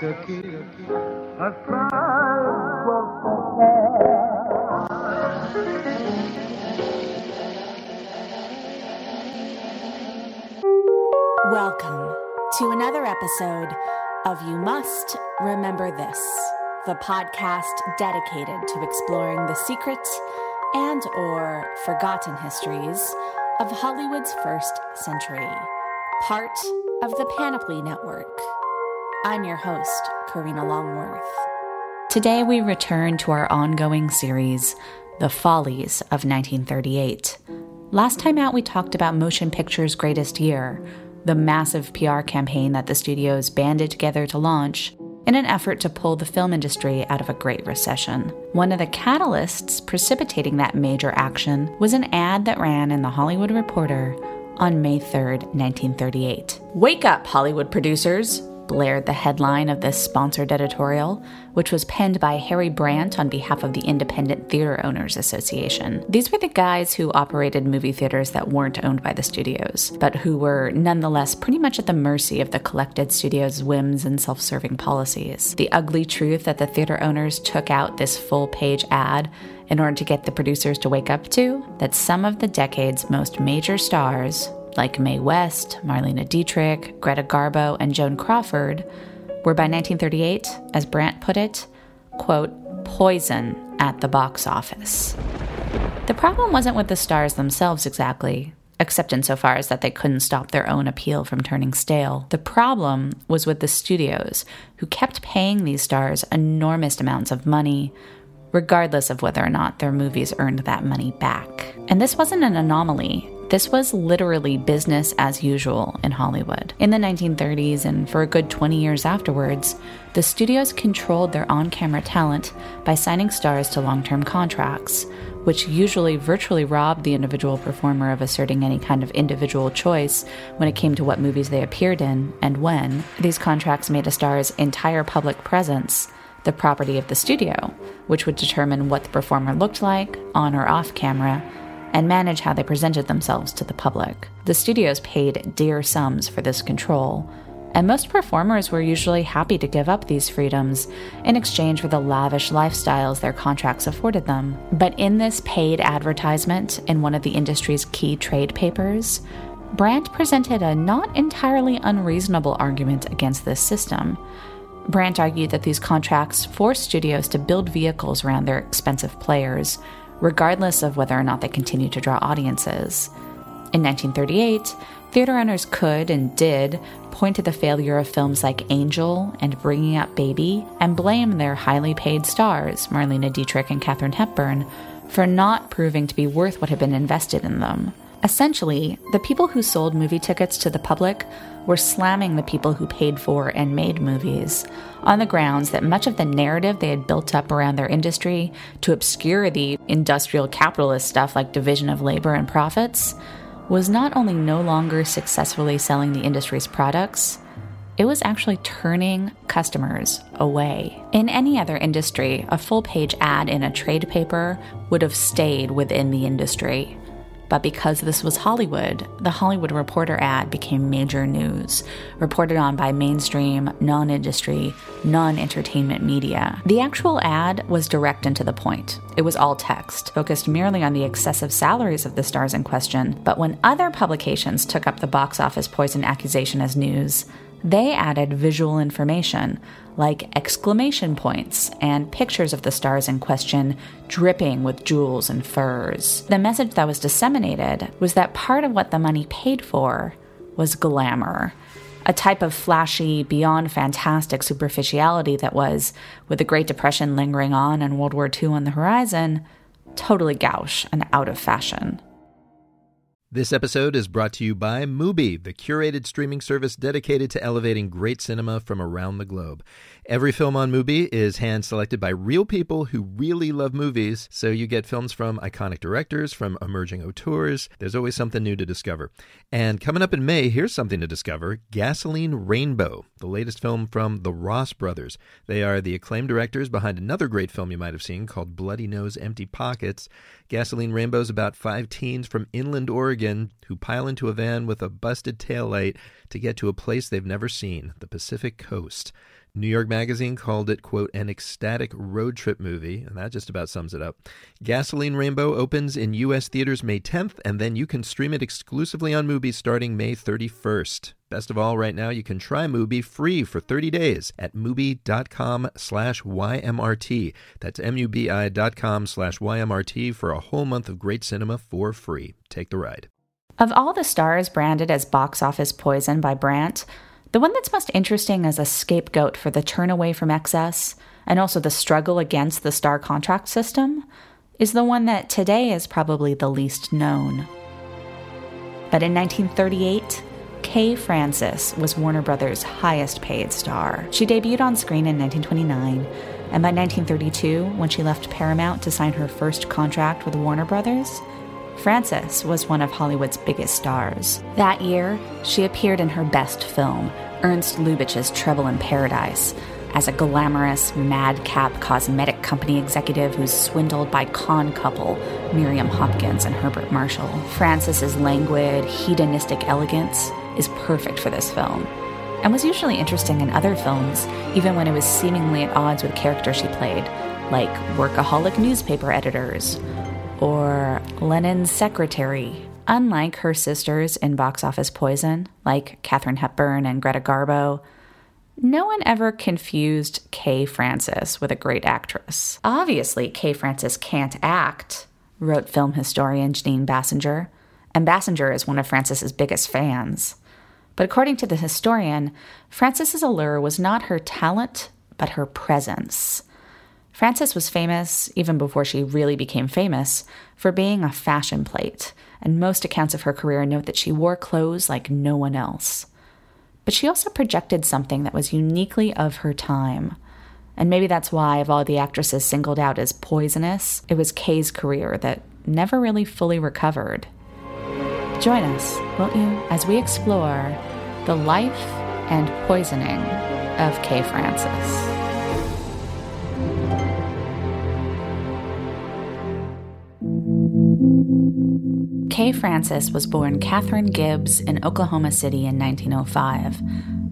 Welcome to another episode of You Must Remember This, the podcast dedicated to exploring the secret and or forgotten histories of Hollywood's first century, part of the Panoply Network. I'm your host, Karina Longworth. Today we return to our ongoing series, The Follies of 1938. Last time out, we talked about motion picture's greatest year, the massive PR campaign that the studios banded together to launch in an effort to pull the film industry out of a great recession. One of the catalysts precipitating that major action was an ad that ran in The Hollywood Reporter on May 3rd, 1938. Wake up, Hollywood producers! Blared the headline of this sponsored editorial, which was penned by Harry Brandt on behalf of the Independent Theater Owners Association. These were the guys who operated movie theaters that weren't owned by the studios, but who were nonetheless pretty much at the mercy of the collected studio's whims and self serving policies. The ugly truth that the theater owners took out this full page ad in order to get the producers to wake up to that some of the decade's most major stars like Mae West, Marlene Dietrich, Greta Garbo, and Joan Crawford, were by 1938, as Brandt put it, quote, poison at the box office. The problem wasn't with the stars themselves exactly, except insofar as that they couldn't stop their own appeal from turning stale. The problem was with the studios, who kept paying these stars enormous amounts of money, regardless of whether or not their movies earned that money back. And this wasn't an anomaly. This was literally business as usual in Hollywood. In the 1930s and for a good 20 years afterwards, the studios controlled their on camera talent by signing stars to long term contracts, which usually virtually robbed the individual performer of asserting any kind of individual choice when it came to what movies they appeared in and when. These contracts made a star's entire public presence the property of the studio, which would determine what the performer looked like, on or off camera, and manage how they presented themselves to the public. The studios paid dear sums for this control, and most performers were usually happy to give up these freedoms in exchange for the lavish lifestyles their contracts afforded them. But in this paid advertisement in one of the industry's key trade papers, Brandt presented a not entirely unreasonable argument against this system. Brandt argued that these contracts forced studios to build vehicles around their expensive players, regardless of whether or not they continued to draw audiences. In 1938, theater owners could and did point to the failure of films like Angel and Bringing Up Baby and blame their highly paid stars, Marlene Dietrich and Katharine Hepburn, for not proving to be worth what had been invested in them. Essentially, the people who sold movie tickets to the public were slamming the people who paid for and made movies on the grounds that much of the narrative they had built up around their industry to obscure the industrial capitalist stuff like division of labor and profits was not only no longer successfully selling the industry's products, it was actually turning customers away. In any other industry, a full page ad in a trade paper would have stayed within the industry. But because this was Hollywood, the Hollywood Reporter ad became major news, reported on by mainstream, non industry, non entertainment media. The actual ad was direct and to the point. It was all text, focused merely on the excessive salaries of the stars in question. But when other publications took up the box office poison accusation as news, they added visual information like exclamation points and pictures of the stars in question dripping with jewels and furs. The message that was disseminated was that part of what the money paid for was glamour. A type of flashy, beyond fantastic superficiality that was, with the Great Depression lingering on and World War II on the horizon, totally gauche and out of fashion. This episode is brought to you by Mubi, the curated streaming service dedicated to elevating great cinema from around the globe. Every film on Mubi is hand selected by real people who really love movies, so you get films from iconic directors, from emerging auteurs. There's always something new to discover. And coming up in May, here's something to discover Gasoline Rainbow, the latest film from the Ross brothers. They are the acclaimed directors behind another great film you might have seen called Bloody Nose Empty Pockets. Gasoline Rainbow is about five teens from inland Oregon who pile into a van with a busted taillight to get to a place they've never seen, the Pacific Coast. New York Magazine called it, quote, an ecstatic road trip movie, and that just about sums it up. Gasoline Rainbow opens in U.S. theaters May 10th, and then you can stream it exclusively on Mubi starting May 31st. Best of all, right now you can try Mubi free for 30 days at mubi.com slash YMRT. That's M-U-B-I dot com slash YMRT for a whole month of great cinema for free. Take the ride. Of all the stars branded as box office poison by Brandt, the one that's most interesting as a scapegoat for the turn away from excess and also the struggle against the star contract system is the one that today is probably the least known. But in 1938, Kay Francis was Warner Brothers' highest paid star. She debuted on screen in 1929, and by 1932, when she left Paramount to sign her first contract with Warner Brothers, Francis was one of Hollywood's biggest stars. That year, she appeared in her best film, Ernst Lubitsch's Trouble in Paradise, as a glamorous, madcap cosmetic company executive who's swindled by con couple Miriam Hopkins and Herbert Marshall. Francis's languid, hedonistic elegance is perfect for this film, and was usually interesting in other films, even when it was seemingly at odds with characters she played, like workaholic newspaper editors or Lenin's secretary. Unlike her sisters in box office poison, like Katharine Hepburn and Greta Garbo, no one ever confused Kay Francis with a great actress. Obviously, Kay Francis can't act, wrote film historian Jeanine Basinger, and Basinger is one of Francis's biggest fans. But according to the historian, Francis's allure was not her talent, but her presence. Francis was famous, even before she really became famous, for being a fashion plate, and most accounts of her career note that she wore clothes like no one else. But she also projected something that was uniquely of her time. And maybe that's why, of all the actresses singled out as poisonous, it was Kay's career that never really fully recovered. Join us, won't you, as we explore the life and poisoning of Kay Francis. Francis was born Catherine Gibbs in Oklahoma City in 1905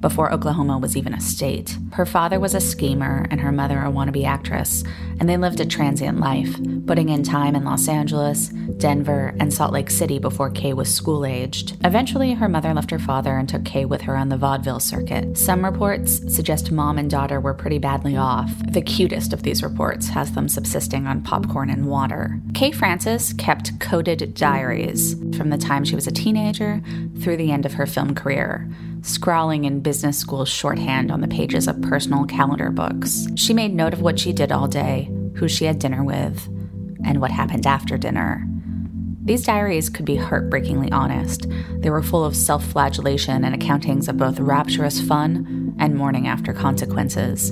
before Oklahoma was even a state. Her father was a schemer and her mother a wannabe actress, and they lived a transient life, putting in time in Los Angeles, Denver, and Salt Lake City before Kay was school aged. Eventually, her mother left her father and took Kay with her on the vaudeville circuit. Some reports suggest mom and daughter were pretty badly off. The cutest of these reports has them subsisting on popcorn and water. Kay Francis kept coded diaries from the time she was a teenager through the end of her film career scrawling in business school shorthand on the pages of personal calendar books. She made note of what she did all day, who she had dinner with, and what happened after dinner. These diaries could be heartbreakingly honest. They were full of self flagellation and accountings of both rapturous fun and mourning after consequences,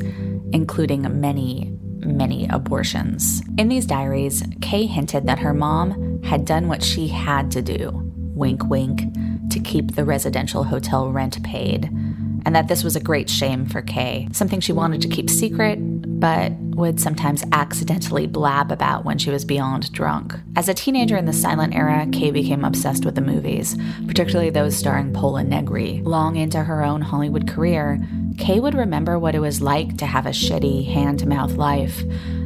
including many, many abortions. In these diaries, Kay hinted that her mom had done what she had to do, wink wink, to keep the residential hotel rent paid and that this was a great shame for Kay, something she wanted to keep secret, but would sometimes accidentally blab about when she was beyond drunk. As a teenager in the silent era, Kay became obsessed with the movies, particularly those starring Pola Negri. Long into her own Hollywood career, Kay would remember what it was like to have a shitty hand to mouth life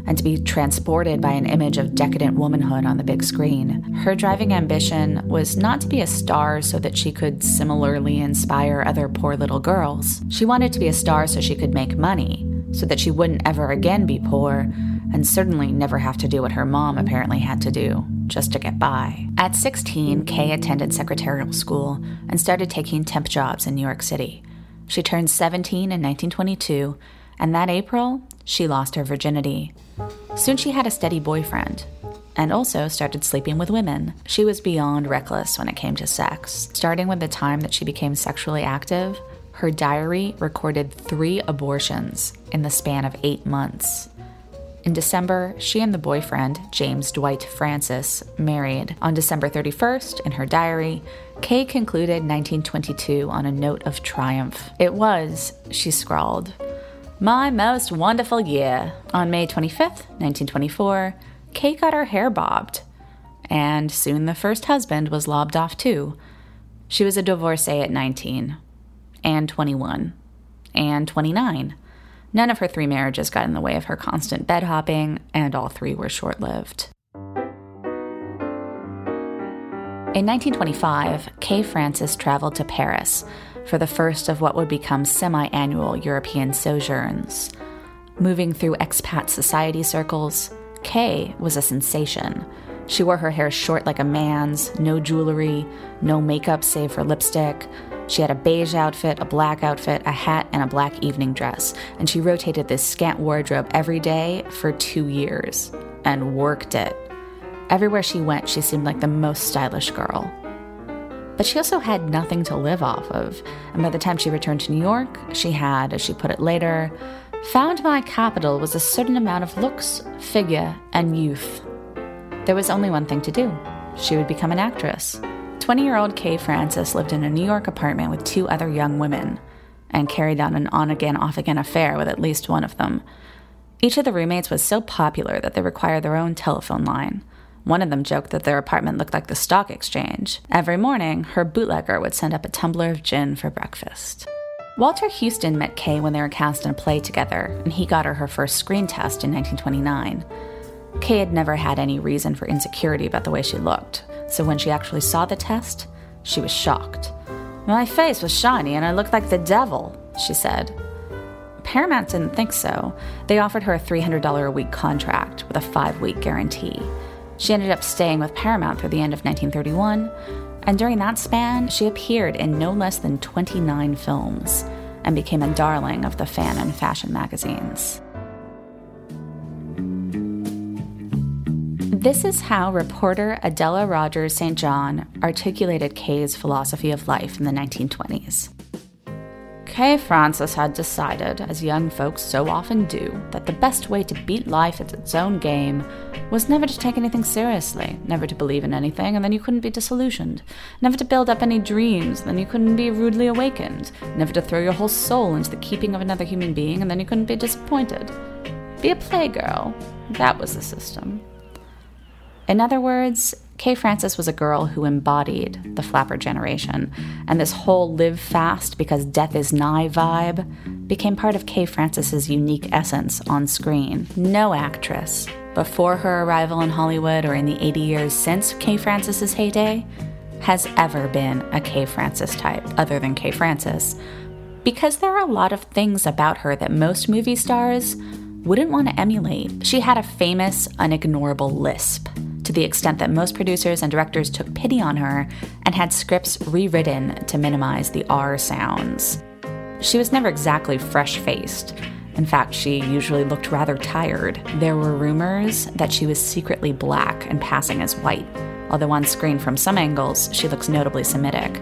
and to be transported by an image of decadent womanhood on the big screen. Her driving ambition was not to be a star so that she could similarly inspire other poor little girls. She wanted to be a star so she could make money, so that she wouldn't ever again be poor, and certainly never have to do what her mom apparently had to do, just to get by. At 16, Kay attended secretarial school and started taking temp jobs in New York City. She turned 17 in 1922, and that April, she lost her virginity. Soon she had a steady boyfriend, and also started sleeping with women. She was beyond reckless when it came to sex. Starting with the time that she became sexually active, her diary recorded three abortions in the span of eight months. In December, she and the boyfriend, James Dwight Francis, married. On December 31st, in her diary, Kay concluded 1922 on a note of triumph. It was, she scrawled, my most wonderful year. On May 25th, 1924, Kay got her hair bobbed. And soon the first husband was lobbed off too. She was a divorcee at 19, and 21, and 29. None of her three marriages got in the way of her constant bed hopping, and all three were short lived. In 1925, Kay Francis traveled to Paris for the first of what would become semi annual European sojourns. Moving through expat society circles, Kay was a sensation. She wore her hair short like a man's, no jewelry, no makeup save for lipstick. She had a beige outfit, a black outfit, a hat, and a black evening dress, and she rotated this scant wardrobe every day for two years and worked it. Everywhere she went, she seemed like the most stylish girl. But she also had nothing to live off of, and by the time she returned to New York, she had, as she put it later, found my capital was a certain amount of looks, figure, and youth. There was only one thing to do she would become an actress. 20 year old Kay Francis lived in a New York apartment with two other young women and carried on an on again, off again affair with at least one of them. Each of the roommates was so popular that they required their own telephone line. One of them joked that their apartment looked like the stock exchange. Every morning, her bootlegger would send up a tumbler of gin for breakfast. Walter Huston met Kay when they were cast in a play together, and he got her her first screen test in 1929. Kay had never had any reason for insecurity about the way she looked, so when she actually saw the test, she was shocked. My face was shiny and I looked like the devil, she said. Paramount didn't think so. They offered her a $300 a week contract with a five week guarantee. She ended up staying with Paramount through the end of 1931, and during that span, she appeared in no less than 29 films and became a darling of the fan and fashion magazines. This is how reporter Adela Rogers St. John articulated Kay's philosophy of life in the 1920s. Kay Francis had decided, as young folks so often do, that the best way to beat life at its own game was never to take anything seriously, never to believe in anything, and then you couldn't be disillusioned, never to build up any dreams, then you couldn't be rudely awakened, never to throw your whole soul into the keeping of another human being, and then you couldn't be disappointed. Be a playgirl. That was the system. In other words, Kay Francis was a girl who embodied the flapper generation, and this whole live fast because death is nigh vibe became part of Kay Francis's unique essence on screen. No actress, before her arrival in Hollywood or in the 80 years since Kay Francis's heyday, has ever been a Kay Francis type, other than Kay Francis, because there are a lot of things about her that most movie stars wouldn't want to emulate. She had a famous, unignorable lisp to the extent that most producers and directors took pity on her and had scripts rewritten to minimize the R sounds. She was never exactly fresh faced. In fact, she usually looked rather tired. There were rumors that she was secretly black and passing as white. although on screen from some angles, she looks notably Semitic.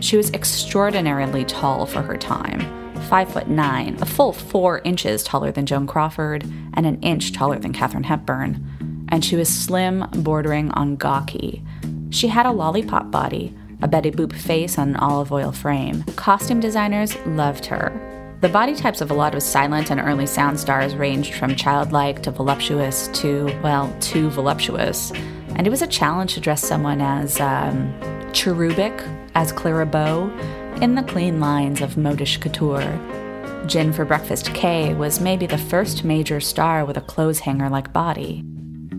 She was extraordinarily tall for her time, five foot nine, a full four inches taller than Joan Crawford, and an inch taller than Katharine Hepburn. And she was slim, bordering on gawky. She had a lollipop body, a Betty Boop face on an Olive Oyl frame. Costume designers loved her. The body types of a lot of silent and early sound stars ranged from childlike to voluptuous to, well, too voluptuous. And it was a challenge to dress someone as um, cherubic as Clara Bow in the clean lines of modish couture. Gin for Breakfast Kay was maybe the first major star with a clothes hanger like body.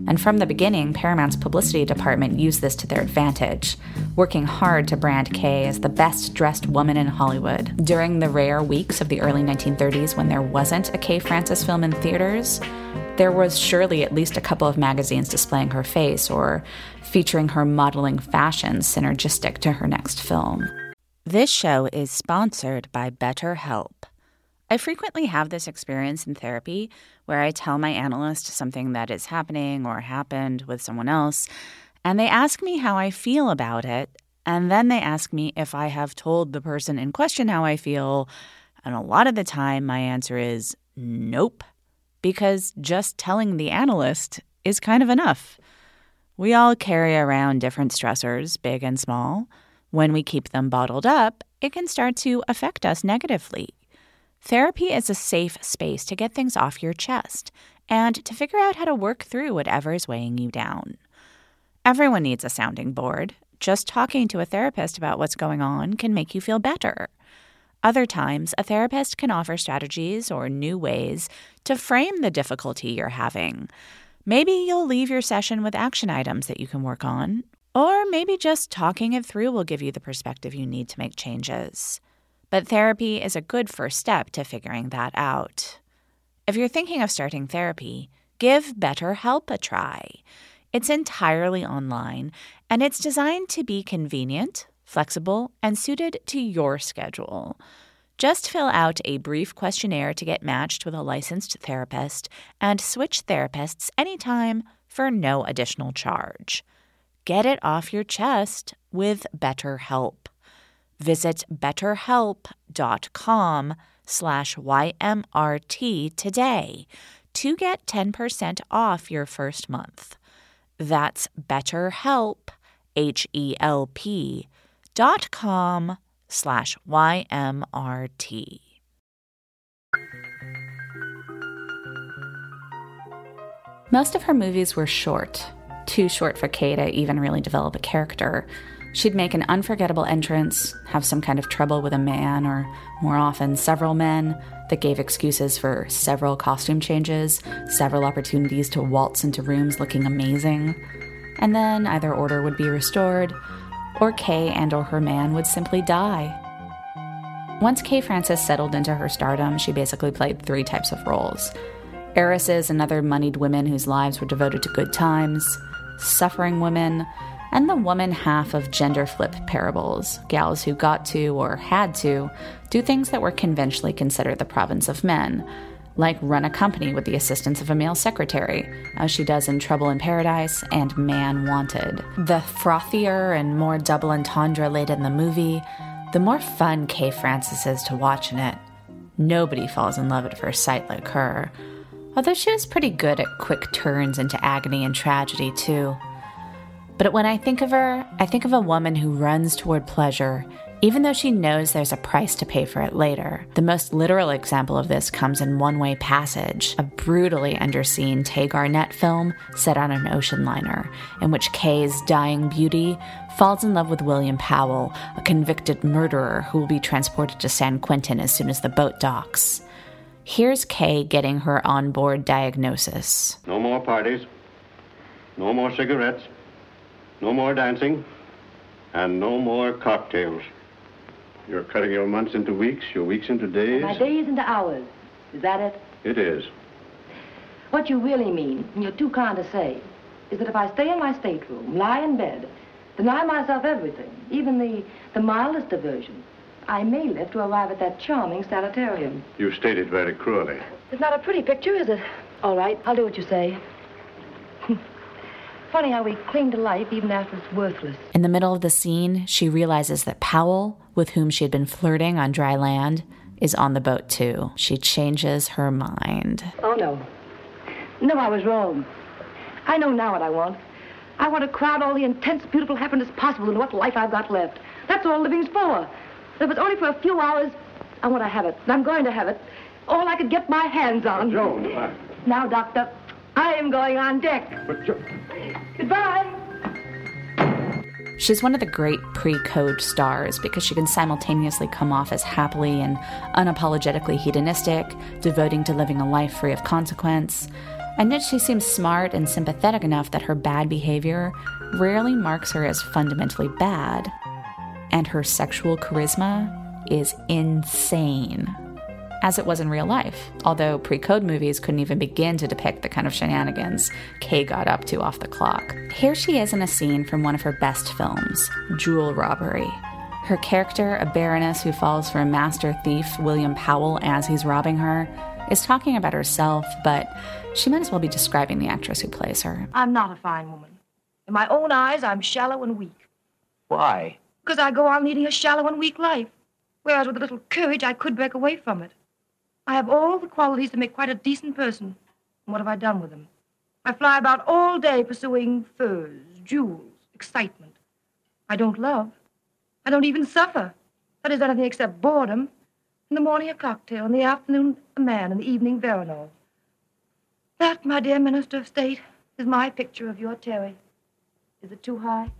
And from the beginning, Paramount's publicity department used this to their advantage, working hard to brand Kay as the best dressed woman in Hollywood. During the rare weeks of the early 1930s when there wasn't a Kay Francis film in theaters, there was surely at least a couple of magazines displaying her face or featuring her modeling fashions synergistic to her next film. This show is sponsored by BetterHelp. I frequently have this experience in therapy where I tell my analyst something that is happening or happened with someone else, and they ask me how I feel about it, and then they ask me if I have told the person in question how I feel, and a lot of the time my answer is nope, because just telling the analyst is kind of enough. We all carry around different stressors, big and small. When we keep them bottled up, it can start to affect us negatively. Therapy is a safe space to get things off your chest and to figure out how to work through whatever is weighing you down. Everyone needs a sounding board. Just talking to a therapist about what's going on can make you feel better. Other times, a therapist can offer strategies or new ways to frame the difficulty you're having. Maybe you'll leave your session with action items that you can work on, or maybe just talking it through will give you the perspective you need to make changes. But therapy is a good first step to figuring that out. If you're thinking of starting therapy, give BetterHelp a try. It's entirely online and it's designed to be convenient, flexible, and suited to your schedule. Just fill out a brief questionnaire to get matched with a licensed therapist and switch therapists anytime for no additional charge. Get it off your chest with BetterHelp. Visit betterhelp.com slash YMRT today to get 10% off your first month. That's betterhelp, H-E-L-P dot com slash YMRT. Most of her movies were short, too short for Kay to even really develop a character. She'd make an unforgettable entrance, have some kind of trouble with a man, or more often, several men, that gave excuses for several costume changes, several opportunities to waltz into rooms looking amazing. And then either order would be restored, or Kay and or her man would simply die. Once Kay Francis settled into her stardom, she basically played three types of roles. Heiresses and other moneyed women whose lives were devoted to good times, suffering women, and the woman half of gender flip parables, gals who got to or had to do things that were conventionally considered the province of men, like run a company with the assistance of a male secretary, as she does in Trouble in Paradise and Man Wanted. The frothier and more double entendre laden the movie, the more fun Kay Francis is to watch in it. Nobody falls in love at first sight like her, although she was pretty good at quick turns into agony and tragedy, too. But when I think of her, I think of a woman who runs toward pleasure, even though she knows there's a price to pay for it later. The most literal example of this comes in One Way Passage, a brutally underseen Tay Garnett film set on an ocean liner, in which Kay's dying beauty falls in love with William Powell, a convicted murderer who will be transported to San Quentin as soon as the boat docks. Here's Kay getting her on board diagnosis. No more parties. No more cigarettes. No more dancing. And no more cocktails. You're cutting your months into weeks, your weeks into days. My days into hours. Is that it? It is. What you really mean, and you're too kind to say, is that if I stay in my stateroom, lie in bed, deny myself everything, even the, the mildest diversion, I may live to arrive at that charming sanitarium. You stated very cruelly. It's not a pretty picture, is it? All right, I'll do what you say. Funny how we cling to life even after it's worthless. In the middle of the scene, she realizes that Powell, with whom she had been flirting on dry land, is on the boat too. She changes her mind. Oh, no. No, I was wrong. I know now what I want. I want to crowd all the intense, beautiful happiness possible into what life I've got left. That's all living's for. If it's only for a few hours, I want to have it. And I'm going to have it. All I could get my hands on. Joan, I... Now, Doctor, I am going on deck. But Goodbye. She's one of the great pre code stars because she can simultaneously come off as happily and unapologetically hedonistic, devoting to living a life free of consequence, and yet she seems smart and sympathetic enough that her bad behavior rarely marks her as fundamentally bad. And her sexual charisma is insane as it was in real life, although pre code movies couldn't even begin to depict the kind of shenanigans Kay got up to off the clock. Here she is in a scene from one of her best films, Jewel Robbery. Her character, a baroness who falls for a master thief, William Powell, as he's robbing her, is talking about herself, but she might as well be describing the actress who plays her. I'm not a fine woman. In my own eyes, I'm shallow and weak. Why? Because I go on leading a shallow and weak life. Whereas with a little courage, I could break away from it. I have all the qualities to make quite a decent person. And what have I done with them? I fly about all day pursuing furs, jewels, excitement. I don't love. I don't even suffer. That is anything except boredom. In the morning, a cocktail. In the afternoon, a man. In the evening, Veronal. That, my dear Minister of State, is my picture of your Terry. Is it too high?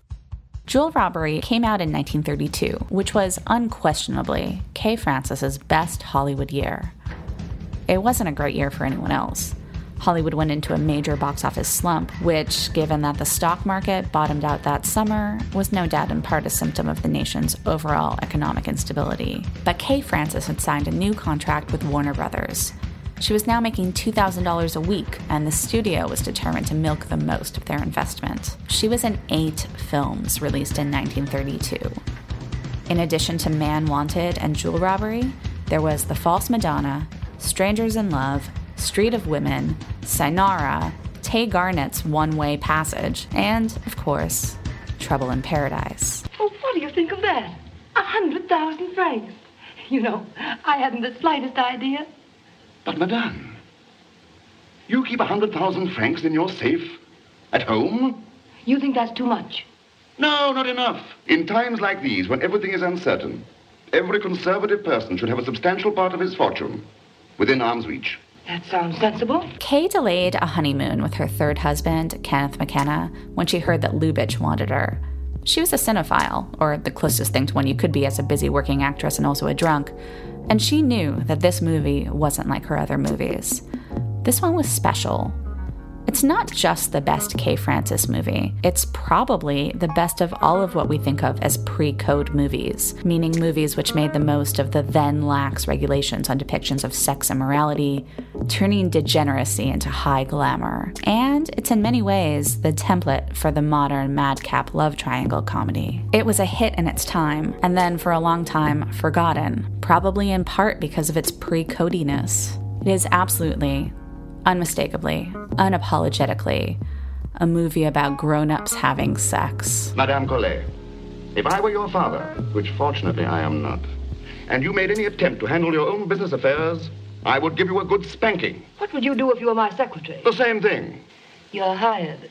Jewel Robbery came out in 1932, which was unquestionably Kay Francis's best Hollywood year. It wasn't a great year for anyone else. Hollywood went into a major box office slump, which, given that the stock market bottomed out that summer, was no doubt in part a symptom of the nation's overall economic instability. But Kay Francis had signed a new contract with Warner Brothers. She was now making $2,000 a week, and the studio was determined to milk the most of their investment. She was in eight films released in 1932. In addition to Man Wanted and Jewel Robbery, there was The False Madonna, Strangers in Love, Street of Women, Cynara, Tay Garnett's One Way Passage, and, of course, Trouble in Paradise. Oh, what do you think of that? A hundred thousand francs. You know, I hadn't the slightest idea. But, madame, you keep a hundred thousand francs in your safe at home? You think that's too much? No, not enough. In times like these, when everything is uncertain, every conservative person should have a substantial part of his fortune within arm's reach. That sounds sensible. Kay delayed a honeymoon with her third husband, Kenneth McKenna, when she heard that Lubitsch wanted her. She was a cinephile, or the closest thing to one you could be as a busy working actress and also a drunk, and she knew that this movie wasn't like her other movies. This one was special. It's not just the best Kay Francis movie, it's probably the best of all of what we think of as pre code movies, meaning movies which made the most of the then lax regulations on depictions of sex and morality, turning degeneracy into high glamour. And it's in many ways the template for the modern madcap love triangle comedy. It was a hit in its time, and then for a long time forgotten, probably in part because of its pre codiness. It is absolutely unmistakably, unapologetically, a movie about grown ups having sex. Madame Colet, if I were your father, which fortunately I am not, and you made any attempt to handle your own business affairs, I would give you a good spanking. What would you do if you were my secretary? The same thing. You're hired.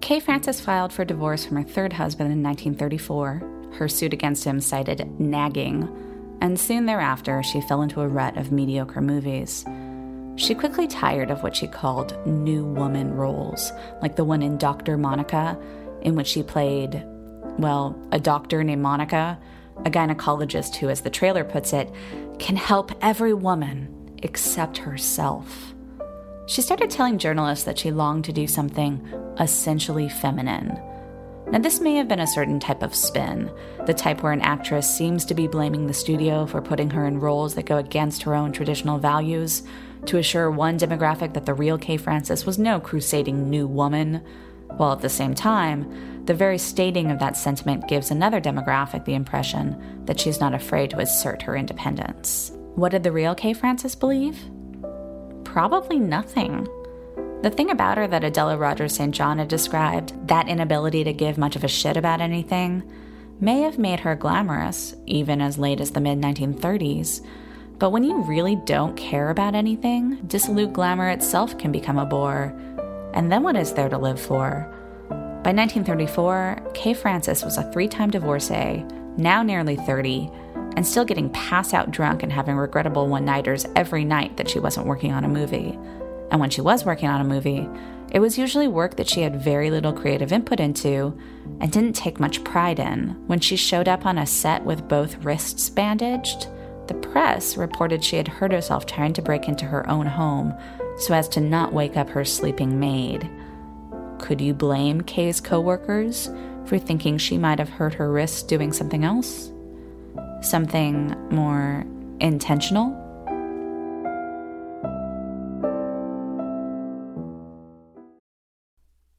Kay Francis filed for divorce from her third husband in 1934. Her suit against him cited nagging, and soon thereafter she fell into a rut of mediocre movies. She quickly tired of what she called new woman roles, like the one in Dr. Monica, in which she played, well, a doctor named Monica, a gynecologist who, as the trailer puts it, can help every woman except herself. She started telling journalists that she longed to do something essentially feminine. Now, this may have been a certain type of spin, the type where an actress seems to be blaming the studio for putting her in roles that go against her own traditional values, to assure one demographic that the real Kay Francis was no crusading new woman, while at the same time, the very stating of that sentiment gives another demographic the impression that she's not afraid to assert her independence. What did the real Kay Francis believe? Probably nothing. The thing about her that Adela Rogers St. John had described, that inability to give much of a shit about anything, may have made her glamorous, even as late as the mid 1930s. But when you really don't care about anything, dissolute glamour itself can become a bore. And then what is there to live for? By 1934, Kay Francis was a three time divorcee, now nearly 30, and still getting pass out drunk and having regrettable one nighters every night that she wasn't working on a movie. And when she was working on a movie, it was usually work that she had very little creative input into and didn't take much pride in. When she showed up on a set with both wrists bandaged, the press reported she had hurt herself trying to break into her own home so as to not wake up her sleeping maid. Could you blame Kay's coworkers for thinking she might have hurt her wrist doing something else? Something more intentional?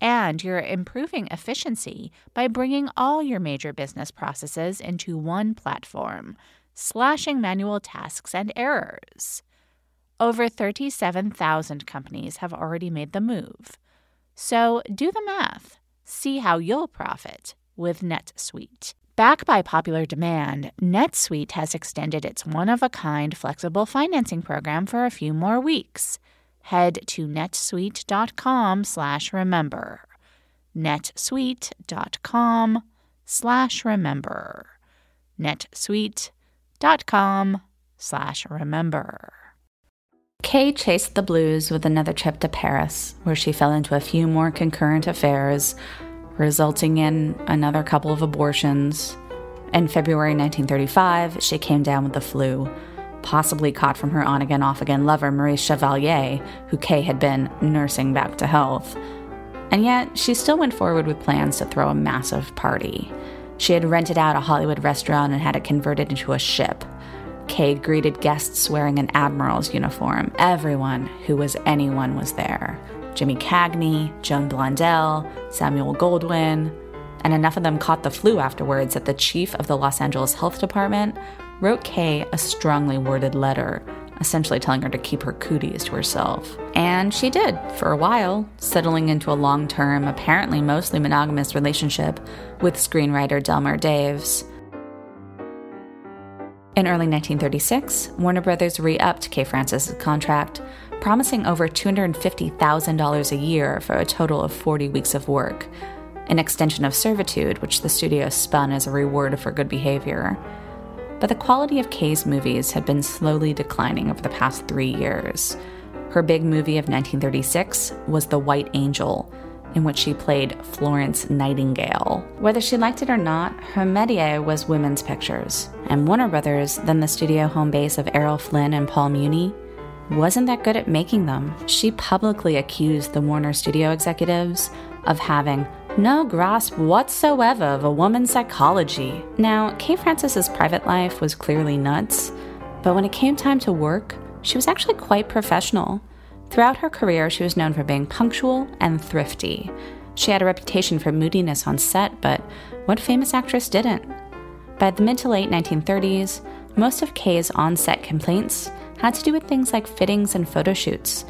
And you're improving efficiency by bringing all your major business processes into one platform, slashing manual tasks and errors. Over 37,000 companies have already made the move. So do the math. See how you'll profit with NetSuite. Backed by popular demand, NetSuite has extended its one of a kind flexible financing program for a few more weeks. Head to netsuite.com slash remember. netsuite.com slash remember. netsuite.com slash remember. Kay chased the blues with another trip to Paris, where she fell into a few more concurrent affairs, resulting in another couple of abortions. In February 1935, she came down with the flu, possibly caught from her on again, off again lover, Maurice Chevalier, who Kay had been nursing back to health. And yet, she still went forward with plans to throw a massive party. She had rented out a Hollywood restaurant and had it converted into a ship. Kay greeted guests wearing an admiral's uniform. Everyone who was anyone was there Jimmy Cagney, Joan Blondell, Samuel Goldwyn, and enough of them caught the flu afterwards that the chief of the Los Angeles Health Department wrote Kay a strongly worded letter, essentially telling her to keep her cooties to herself. And she did, for a while, settling into a long term, apparently mostly monogamous relationship with screenwriter Delmer Daves. In early 1936, Warner Brothers re upped Kay Francis' contract, promising over $250,000 a year for a total of 40 weeks of work, an extension of servitude which the studio spun as a reward for good behavior. But the quality of Kay's movies had been slowly declining over the past three years. Her big movie of 1936 was The White Angel, in which she played Florence Nightingale. Whether she liked it or not, her métier was women's pictures, and Warner Brothers, then the studio home base of Errol Flynn and Paul Muni, wasn't that good at making them. She publicly accused the Warner studio executives of having no grasp whatsoever of a woman's psychology. Now, Kay Francis's private life was clearly nuts, but when it came time to work, she was actually quite professional. Throughout her career, she was known for being punctual and thrifty. She had a reputation for moodiness on set, but what famous actress didn't? By the mid to late 1930s, most of Kay's on set complaints had to do with things like fittings and photo shoots,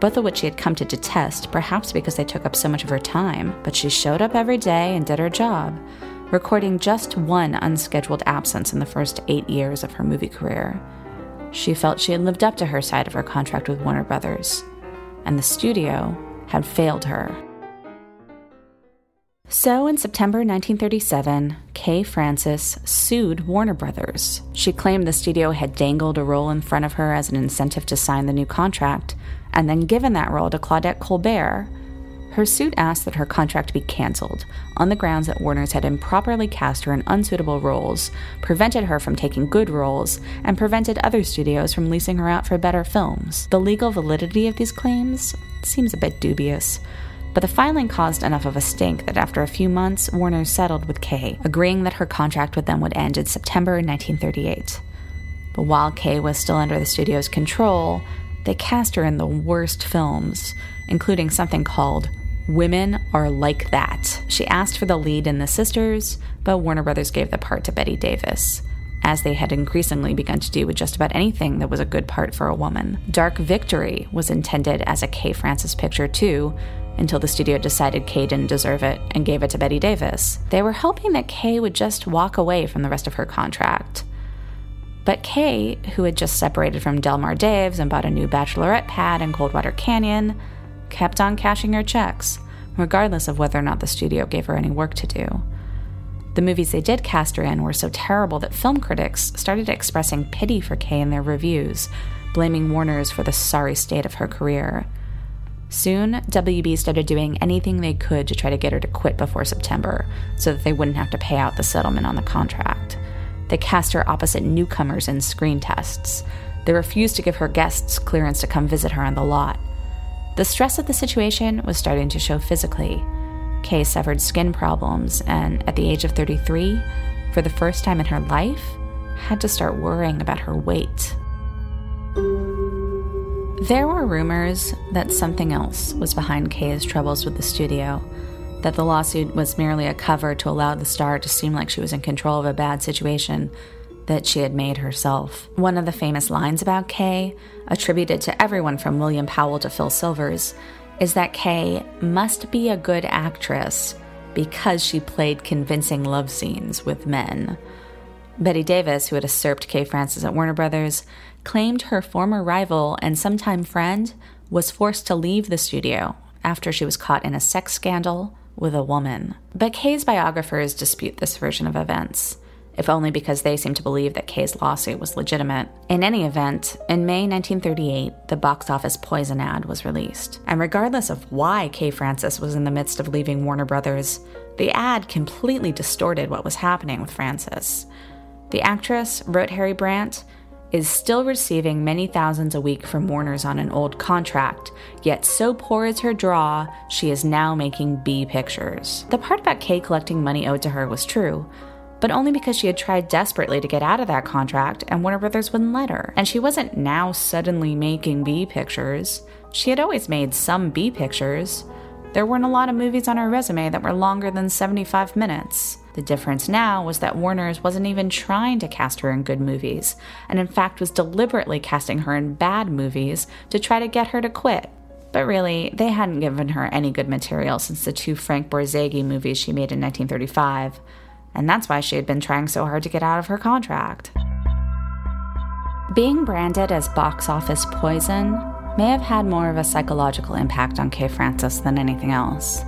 both of which she had come to detest, perhaps because they took up so much of her time. But she showed up every day and did her job, recording just one unscheduled absence in the first eight years of her movie career. She felt she had lived up to her side of her contract with Warner Brothers, and the studio had failed her. So, in September 1937, Kay Francis sued Warner Brothers. She claimed the studio had dangled a role in front of her as an incentive to sign the new contract, and then given that role to Claudette Colbert. Her suit asked that her contract be canceled on the grounds that Warner's had improperly cast her in unsuitable roles, prevented her from taking good roles, and prevented other studios from leasing her out for better films. The legal validity of these claims seems a bit dubious. But the filing caused enough of a stink that after a few months, Warner settled with Kay, agreeing that her contract with them would end in September 1938. But while Kay was still under the studio's control, they cast her in the worst films, including something called Women Are Like That. She asked for the lead in The Sisters, but Warner Brothers gave the part to Bette Davis, as they had increasingly begun to do with just about anything that was a good part for a woman. Dark Victory was intended as a Kay Francis picture, too, until the studio decided Kay didn't deserve it and gave it to Bette Davis. They were hoping that Kay would just walk away from the rest of her contract. But Kay, who had just separated from Delmar Daves and bought a new bachelorette pad in Coldwater Canyon, kept on cashing her checks, regardless of whether or not the studio gave her any work to do. The movies they did cast her in were so terrible that film critics started expressing pity for Kay in their reviews, blaming Warner's for the sorry state of her career. Soon, WB started doing anything they could to try to get her to quit before September so that they wouldn't have to pay out the settlement on the contract. They cast her opposite newcomers in screen tests. They refused to give her guests clearance to come visit her on the lot. The stress of the situation was starting to show physically. Kay suffered skin problems and, at the age of 33, for the first time in her life, had to start worrying about her weight. There were rumors that something else was behind Kay's troubles with the studio, that the lawsuit was merely a cover to allow the star to seem like she was in control of a bad situation that she had made herself. One of the famous lines about Kay, attributed to everyone from William Powell to Phil Silvers, is that Kay must be a good actress because she played convincing love scenes with men. Bette Davis, who had usurped Kay Francis at Warner Brothers, claimed her former rival and sometime friend was forced to leave the studio after she was caught in a sex scandal with a woman. But Kay's biographers dispute this version of events if only because they seem to believe that Kay's lawsuit was legitimate. In any event, in May 1938, the box office Poison ad was released. And regardless of why Kay Francis was in the midst of leaving Warner Brothers, the ad completely distorted what was happening with Francis. The actress, wrote Harry Brandt, is still receiving many thousands a week from Warner's on an old contract, yet so poor is her draw, she is now making B pictures. The part about Kay collecting money owed to her was true, but only because she had tried desperately to get out of that contract and Warner Brothers wouldn't let her. And she wasn't now suddenly making B pictures. She had always made some B pictures. There weren't a lot of movies on her resume that were longer than 75 minutes. The difference now was that Warner's wasn't even trying to cast her in good movies, and in fact was deliberately casting her in bad movies to try to get her to quit. But really, they hadn't given her any good material since the two Frank Borzage movies she made in 1935 and that's why she had been trying so hard to get out of her contract. Being branded as box office poison may have had more of a psychological impact on Kay Francis than anything else.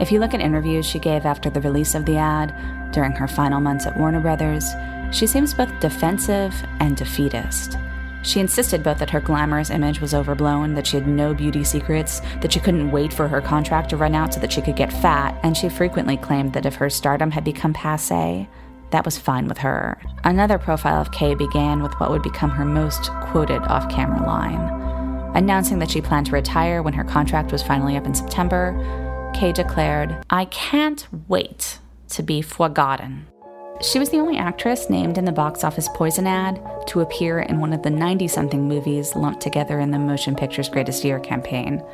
If you look at interviews she gave after the release of the ad, during her final months at Warner Brothers, she seems both defensive and defeatist. She insisted both that her glamorous image was overblown, that she had no beauty secrets, that she couldn't wait for her contract to run out so that she could get fat, and she frequently claimed that if her stardom had become passe, that was fine with her. Another profile of Kay began with what would become her most quoted off camera line. Announcing that she planned to retire when her contract was finally up in September, Kay declared, I can't wait to be forgotten. She was the only actress named in the box office Poison ad to appear in one of the 90 something movies lumped together in the Motion Pictures Greatest Year campaign.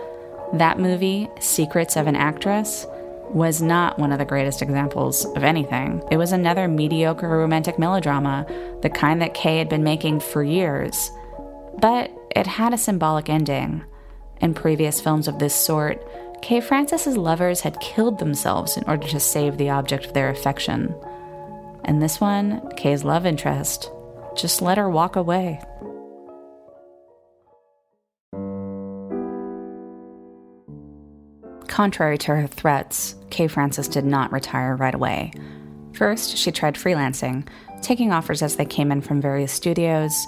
That movie, Secrets of an Actress, was not one of the greatest examples of anything. It was another mediocre romantic melodrama, the kind that Kay had been making for years. But it had a symbolic ending. In previous films of this sort, Kay Francis's lovers had killed themselves in order to save the object of their affection. And this one, Kay's love interest, just let her walk away. Contrary to her threats, Kay Francis did not retire right away. First, she tried freelancing, taking offers as they came in from various studios,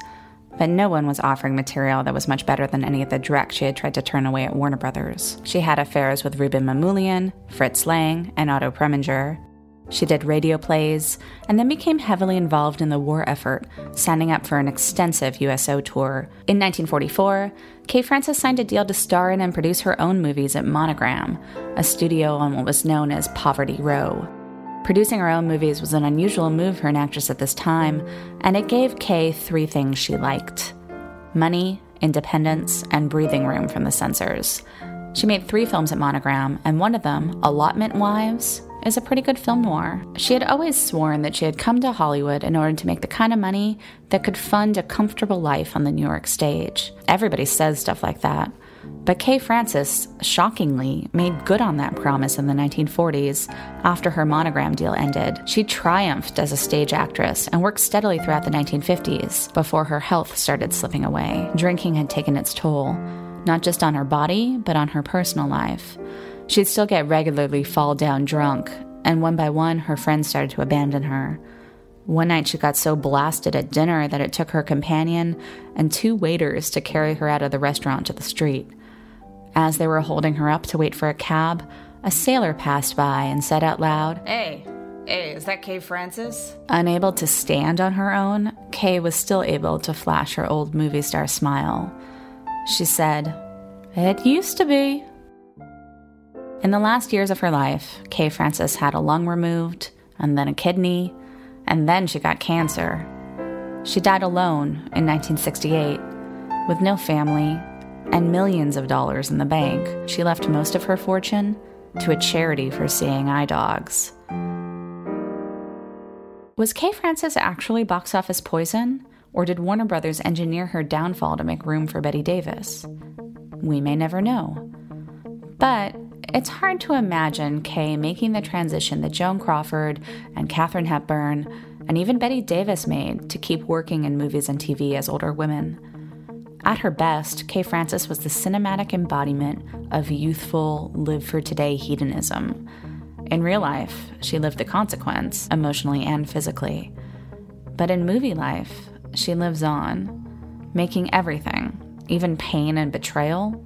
but no one was offering material that was much better than any of the direct she had tried to turn away at Warner Brothers. She had affairs with Rouben Mamoulian, Fritz Lang, and Otto Preminger. She did radio plays and then became heavily involved in the war effort, signing up for an extensive USO tour. In 1944, Kay Francis signed a deal to star in and produce her own movies at Monogram, a studio on what was known as Poverty Row. Producing her own movies was an unusual move for an actress at this time, and it gave Kay three things she liked money, independence, and breathing room from the censors. She made three films at Monogram, and one of them, Allotment Wives, is a pretty good film noir. She had always sworn that she had come to Hollywood in order to make the kind of money that could fund a comfortable life on the New York stage. Everybody says stuff like that. But Kay Francis, shockingly, made good on that promise in the 1940s after her monogram deal ended. She triumphed as a stage actress and worked steadily throughout the 1950s before her health started slipping away. Drinking had taken its toll, not just on her body, but on her personal life. She'd still get regularly fall down drunk, and one by one, her friends started to abandon her. One night, she got so blasted at dinner that it took her companion and two waiters to carry her out of the restaurant to the street. As they were holding her up to wait for a cab, a sailor passed by and said out loud, Hey, hey, is that Kay Francis? Unable to stand on her own, Kay was still able to flash her old movie star smile. She said, It used to be. In the last years of her life, Kay Francis had a lung removed, and then a kidney, and then she got cancer. She died alone in 1968, with no family and millions of dollars in the bank. She left most of her fortune to a charity for seeing eye dogs. Was Kay Francis actually box office poison, or did Warner Brothers engineer her downfall to make room for Bette Davis? We may never know. But it's hard to imagine Kay making the transition that Joan Crawford and Katharine Hepburn and even Bette Davis made to keep working in movies and TV as older women. At her best, Kay Francis was the cinematic embodiment of youthful, live for today hedonism. In real life, she lived the consequence, emotionally and physically. But in movie life, she lives on, making everything, even pain and betrayal,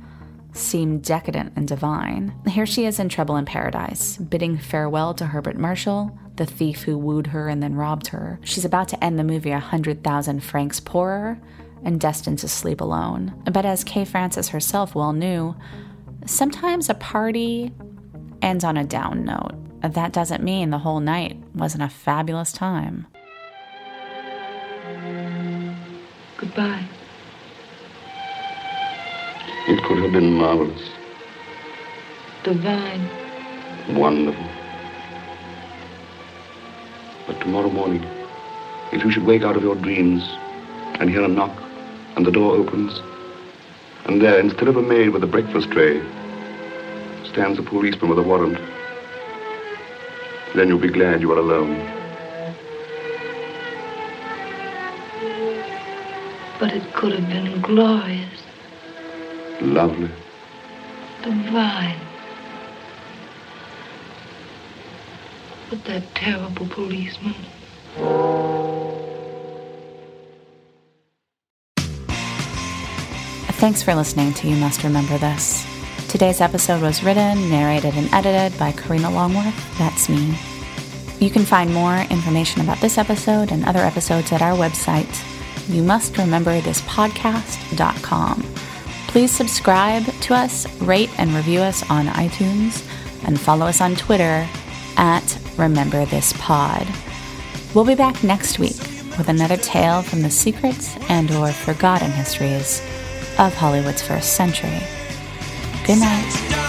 seem decadent and divine. Here she is in Trouble in Paradise, bidding farewell to Herbert Marshall, the thief who wooed her and then robbed her. She's about to end the movie a hundred thousand francs poorer and destined to sleep alone. But as Kay Francis herself well knew, sometimes a party ends on a down note. That doesn't mean the whole night wasn't a fabulous time. Goodbye. It could have been marvelous. Divine. Wonderful. But tomorrow morning, if you should wake out of your dreams and hear a knock and the door opens, and there, instead of a maid with a breakfast tray, stands a policeman with a warrant, then you'll be glad you are alone. But it could have been glorious. Lovely. Divine. But that terrible policeman. Thanks for listening to You Must Remember This. Today's episode was written, narrated, and edited by Karina Longworth. That's me. You can find more information about this episode and other episodes at our website, you must remember this podcast.com. Please subscribe to us, rate and review us on iTunes, and follow us on Twitter at Remember This Pod. We'll be back next week with another tale from the secrets and or forgotten histories of Hollywood's first century. Good night.